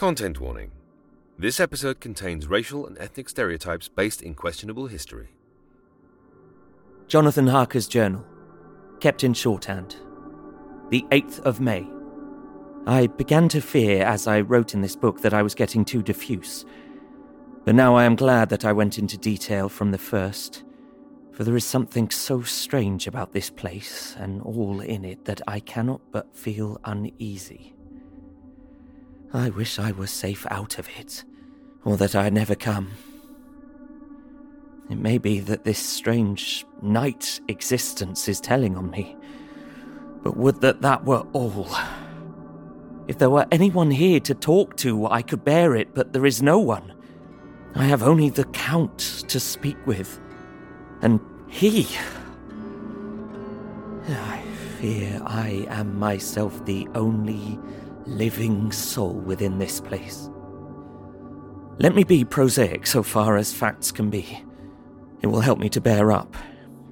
Content warning. This episode contains racial and ethnic stereotypes based in questionable history. Jonathan Harker's journal, kept in shorthand. The 8th of May. I began to fear as I wrote in this book that I was getting too diffuse. But now I am glad that I went into detail from the first, for there is something so strange about this place and all in it that I cannot but feel uneasy. I wish I were safe out of it, or that I had never come. It may be that this strange night existence is telling on me, but would that that were all. If there were anyone here to talk to, I could bear it, but there is no one. I have only the Count to speak with, and he. I fear I am myself the only living soul within this place. Let me be prosaic so far as facts can be. It will help me to bear up,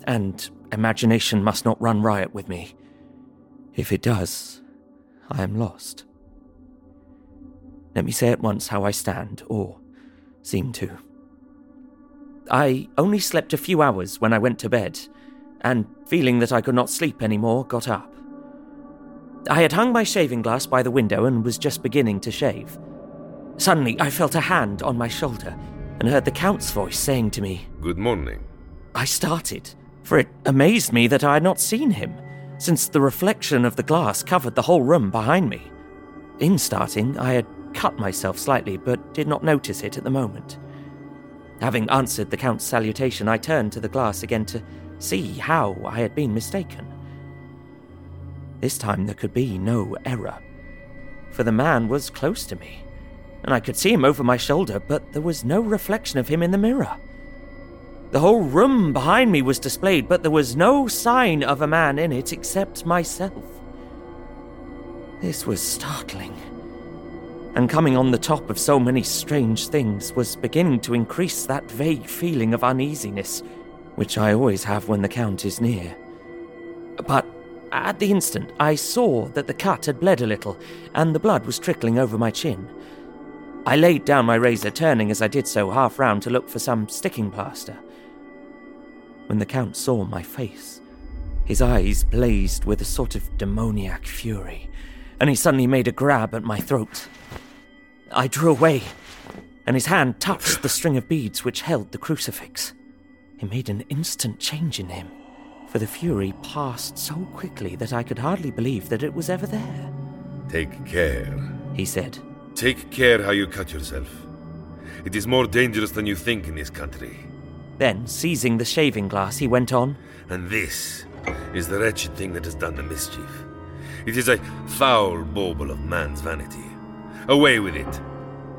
and imagination must not run riot with me. If it does, I am lost. Let me say at once how I stand, or seem to. I only slept a few hours when I went to bed, and feeling that I could not sleep any more, got up. I had hung my shaving glass by the window and was just beginning to shave. Suddenly, I felt a hand on my shoulder and heard the Count's voice saying to me, Good morning. I started, for it amazed me that I had not seen him, since the reflection of the glass covered the whole room behind me. In starting, I had cut myself slightly, but did not notice it at the moment. Having answered the Count's salutation, I turned to the glass again to see how I had been mistaken. This time there could be no error, for the man was close to me, and I could see him over my shoulder, but there was no reflection of him in the mirror. The whole room behind me was displayed, but there was no sign of a man in it except myself. This was startling. And coming on the top of so many strange things was beginning to increase that vague feeling of uneasiness which I always have when the Count is near. But at the instant, I saw that the cut had bled a little, and the blood was trickling over my chin. I laid down my razor, turning as I did so half round to look for some sticking plaster. When the Count saw my face, his eyes blazed with a sort of demoniac fury, and he suddenly made a grab at my throat. I drew away, and his hand touched the string of beads which held the crucifix. It made an instant change in him, for the fury passed so quickly that I could hardly believe that it was ever there. Take care. He said, Take care how you cut yourself. It is more dangerous than you think in this country. Then, seizing the shaving glass, he went on, And this is the wretched thing that has done the mischief. It is a foul bauble of man's vanity. Away with it.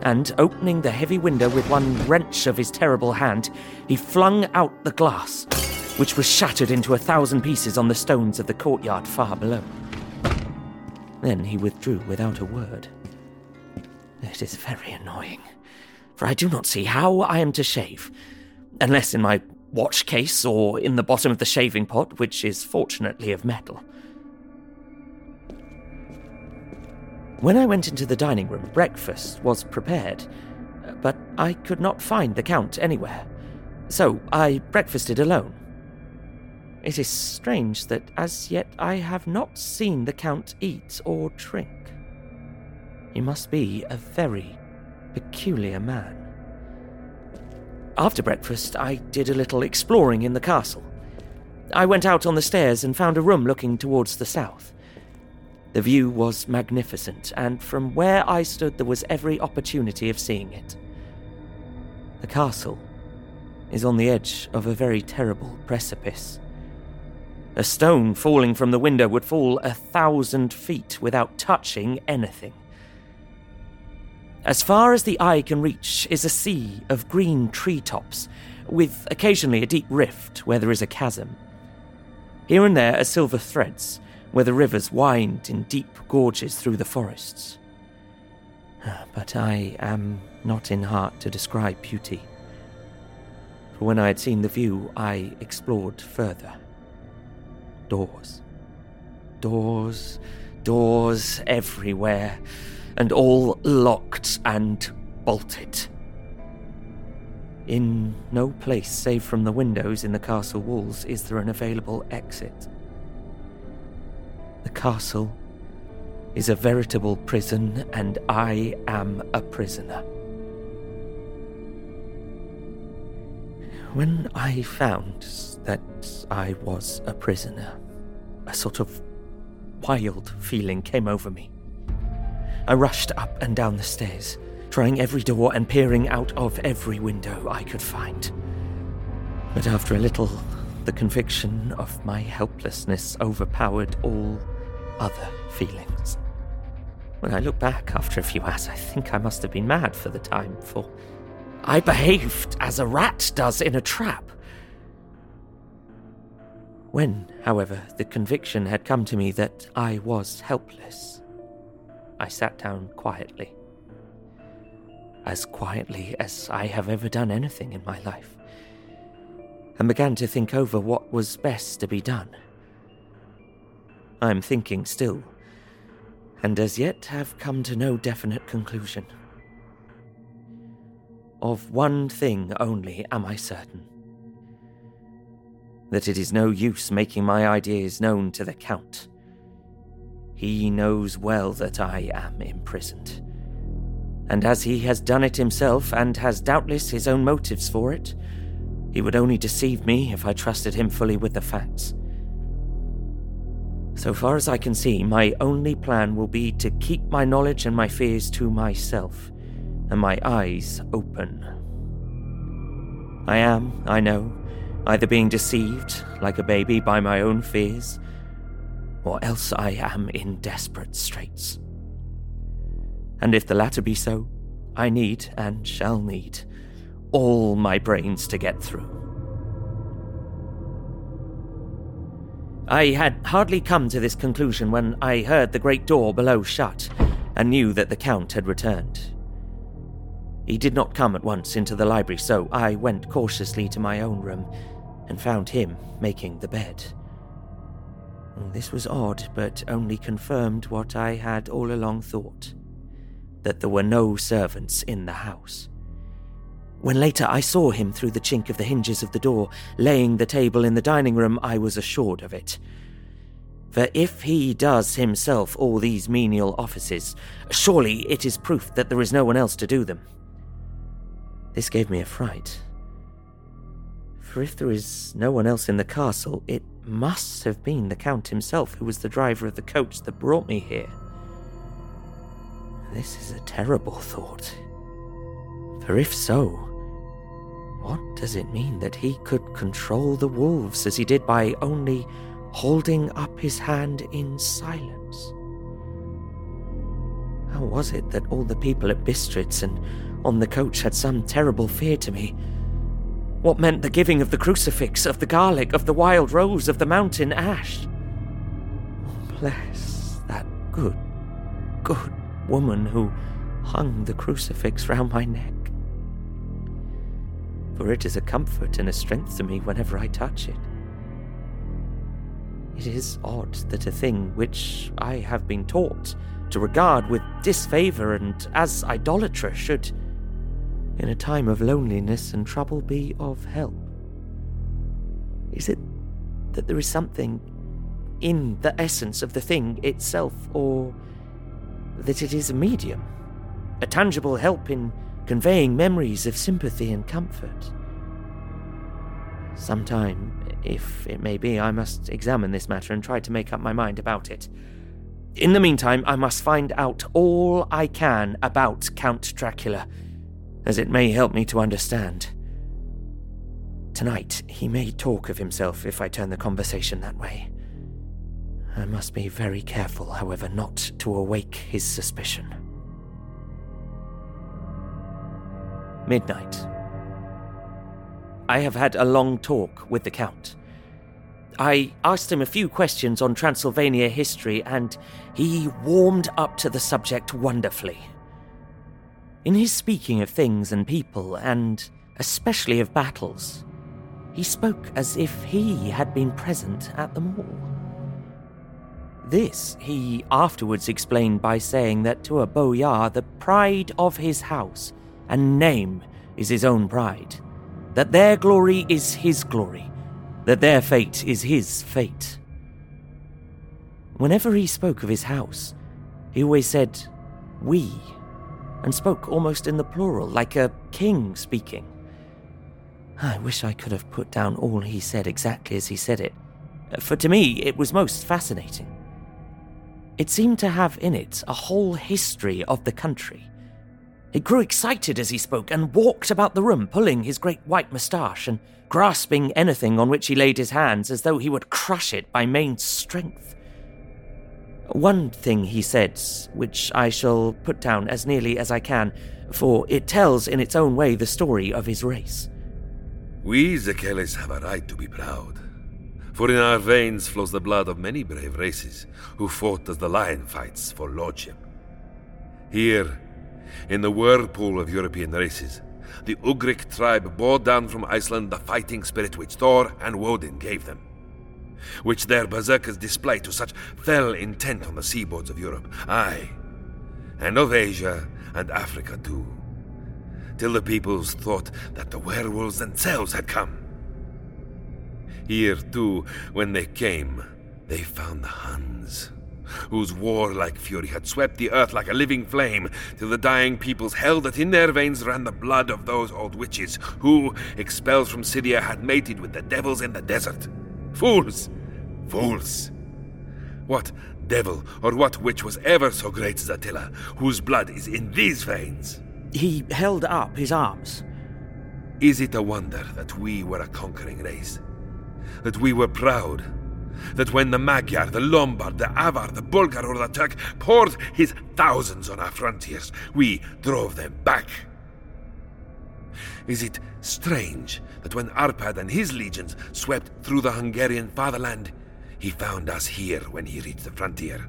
and opening the heavy window with one wrench of his terrible hand, he flung out the glass, which was shattered into a thousand pieces on the stones of the courtyard far below. Then he withdrew without a word. It is very annoying, for I do not see how I am to shave, unless in my watch case or in the bottom of the shaving pot, which is fortunately of metal. When I went into the dining room, breakfast was prepared, but I could not find the Count anywhere, so I breakfasted alone. It is strange that as yet I have not seen the Count eat or drink. He must be a very peculiar man. After breakfast, I did a little exploring in the castle. I went out on the stairs and found a room looking towards the south. The view was magnificent, and from where I stood, there was every opportunity of seeing it. The castle is on the edge of a very terrible precipice. A stone falling from the window would fall a thousand feet without touching anything. As far as the eye can reach is a sea of green treetops, with occasionally a deep rift where there is a chasm. Here and there are silver threads where the rivers wind in deep gorges through the forests. But I am not in heart to describe beauty. For when I had seen the view, I explored further. Doors. Doors, doors everywhere. and all locked and bolted. In no place save from the windows in the castle walls is there an available exit. The castle is a veritable prison, and I am a prisoner. When I found that I was a prisoner, a sort of wild feeling came over me. I rushed up and down the stairs, trying every door and peering out of every window I could find. But after a little, the conviction of my helplessness overpowered all other feelings. When I look back after a few hours, I think I must have been mad for the time, for I behaved as a rat does in a trap. When, however, the conviction had come to me that I was helpless, I sat down quietly. As quietly as I have ever done anything in my life, and began to think over what was best to be done. I am thinking still, and as yet have come to no definite conclusion. Of one thing only am I certain that it is no use making my ideas known to the Count. He knows well that I am imprisoned. And as he has done it himself, and has doubtless his own motives for it, he would only deceive me if I trusted him fully with the facts. So far as I can see, my only plan will be to keep my knowledge and my fears to myself, and my eyes open. I am, I know, either being deceived, like a baby, by my own fears, or else I am in desperate straits. And if the latter be so, I need, and shall need, all my brains to get through. I had hardly come to this conclusion when I heard the great door below shut and knew that the Count had returned. He did not come at once into the library, so I went cautiously to my own room and found him making the bed. This was odd, but only confirmed what I had all along thought that there were no servants in the house. When later I saw him through the chink of the hinges of the door, laying the table in the dining room, I was assured of it. For if he does himself all these menial offices, surely it is proof that there is no one else to do them. This gave me a fright, for if there is no one else in the castle, it must have been the Count himself who was the driver of the coach that brought me here. This is a terrible thought. For if so, what does it mean that he could control the wolves as he did by only holding up his hand in silence? How was it that all the people at Bistritz and on the coach had some terrible fear to me? What meant the giving of the crucifix, of the garlic, of the wild rose, of the mountain ash? Bless that good, good woman who hung the crucifix round my neck. For it is a comfort and a strength to me whenever I touch it. It is odd that a thing which I have been taught to regard with disfavour and as idolatrous should in a time of loneliness and trouble be of help? Is it that there is something in the essence of the thing itself, or that it is a medium, a tangible help in conveying memories of sympathy and comfort? Sometime, if it may be, I must examine this matter and try to make up my mind about it. In the meantime, I must find out all I can about Count Dracula as it may help me to understand. Tonight, he may talk of himself if I turn the conversation that way. I must be very careful, however, not to awake his suspicion. Midnight. I have had a long talk with the Count. I asked him a few questions on Transylvania history, and he warmed up to the subject wonderfully. In his speaking of things and people, and especially of battles, he spoke as if he had been present at them all. This he afterwards explained by saying that to a boyar the pride of his house and name is his own pride, that their glory is his glory, that their fate is his fate. Whenever he spoke of his house, he always said, we, and spoke almost in the plural, like a king speaking. I wish I could have put down all he said exactly as he said it, for to me it was most fascinating. It seemed to have in it a whole history of the country. He grew excited as he spoke and walked about the room, pulling his great white moustache and grasping anything on which he laid his hands as though he would crush it by main strength. One thing he said, which I shall put down as nearly as I can, for it tells in its own way the story of his race. We, Szekelys, have a right to be proud. For in our veins flows the blood of many brave races who fought as the lion fights for lordship. Here, in the whirlpool of European races, the Ugric tribe bore down from Iceland the fighting spirit which Thor and Woden gave them, which their berserkers display to such fell intent on the seaboards of Europe, aye, and of Asia and Africa too, till the peoples thought that the werewolves themselves had come. Here, too, when they came, they found the Huns, whose warlike fury had swept the earth like a living flame, till the dying peoples held that in their veins ran the blood of those old witches who, expelled from Scythia, had mated with the devils in the desert. Fools! Fools! What devil or what witch was ever so great as Attila, whose blood is in these veins? He held up his arms. Is it a wonder that we were a conquering race? that we were proud. That when the Magyar, the Lombard, the Avar, the Bulgar, or the Turk poured his thousands on our frontiers, we drove them back. Is it strange that when Arpad and his legions swept through the Hungarian fatherland, he found us here when he reached the frontier?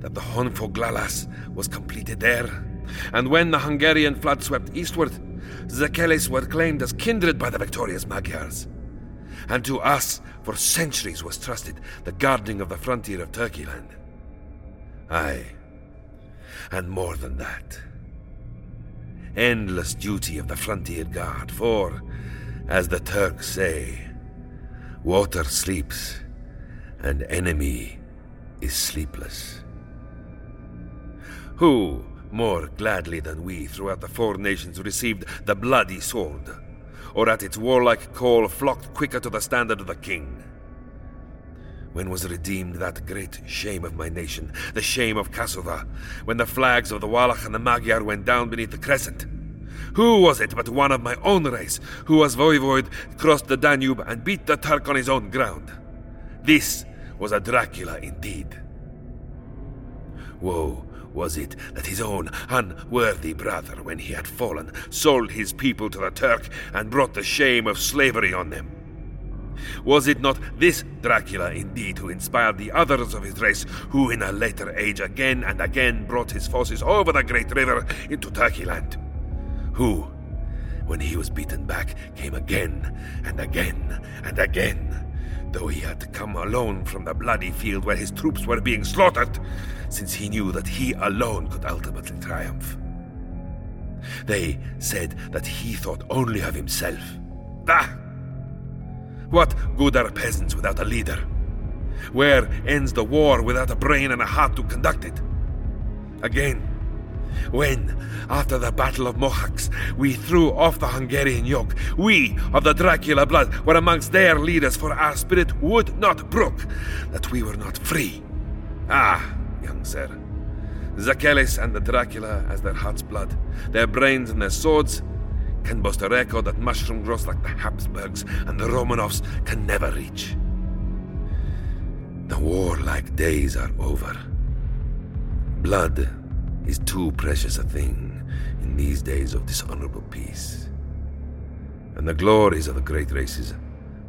That the Honfoglalas was completed there, and when the Hungarian flood swept eastward, Szekelys were claimed as kindred by the victorious Magyars and to us for centuries was trusted the guarding of the frontier of Turkeyland. Aye, and more than that. Endless duty of the frontier guard, for, as the Turks say, water sleeps and enemy is sleepless. Who, more gladly than we throughout the four nations, received the bloody sword? or at its warlike call flocked quicker to the standard of the king. When was redeemed that great shame of my nation, the shame of Cassova, when the flags of the Wallach and the Magyar went down beneath the crescent? Who was it but one of my own race, who as voivode crossed the Danube and beat the Turk on his own ground? This was a Dracula indeed. Woe was it that his own unworthy brother, when he had fallen, sold his people to the Turk and brought the shame of slavery on them? Was it not this Dracula indeed who inspired the others of his race, who in a later age again and again brought his forces over the great river into Turkeyland? Who, when he was beaten back, came again and again and again though he had come alone from the bloody field where his troops were being slaughtered, since he knew that he alone could ultimately triumph. They said that he thought only of himself. Bah! What good are peasants without a leader? Where ends the war without a brain and a heart to conduct it? Again, when, after the Battle of Mohacs, we threw off the Hungarian yoke, we of the Dracula blood were amongst their leaders, for our spirit would not brook that we were not free. Ah, young sir, Szekelys and the Dracula as their heart's blood, their brains and their swords, can boast a record that mushroom grows like the Habsburgs and the Romanovs can never reach. The warlike days are over. Blood is too precious a thing in these days of dishonorable peace. And the glories of the great races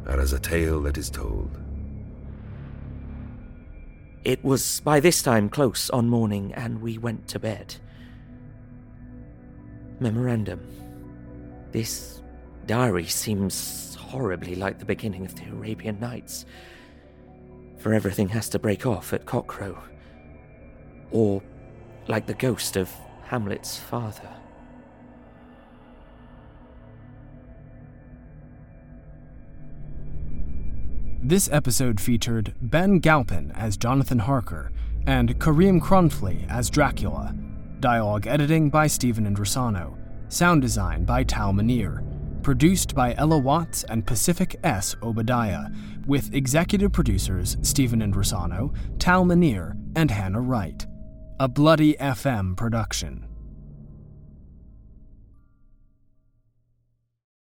are as a tale that is told. It was by this time close on morning, and we went to bed. Memorandum. This diary seems horribly like the beginning of the Arabian Nights. for everything has to break off at cockcrow. Or like the ghost of Hamlet's father. This episode featured Ben Galpin as Jonathan Harker and Karim Kronfli as Dracula. Dialogue editing by Stephen Indrisano. Sound design by Tal Minear. Produced by Ella Watts and Pacific S. Obadiah, with executive producers Stephen Indrisano, Tal Minear, and Hannah Wright. A Bloody FM production.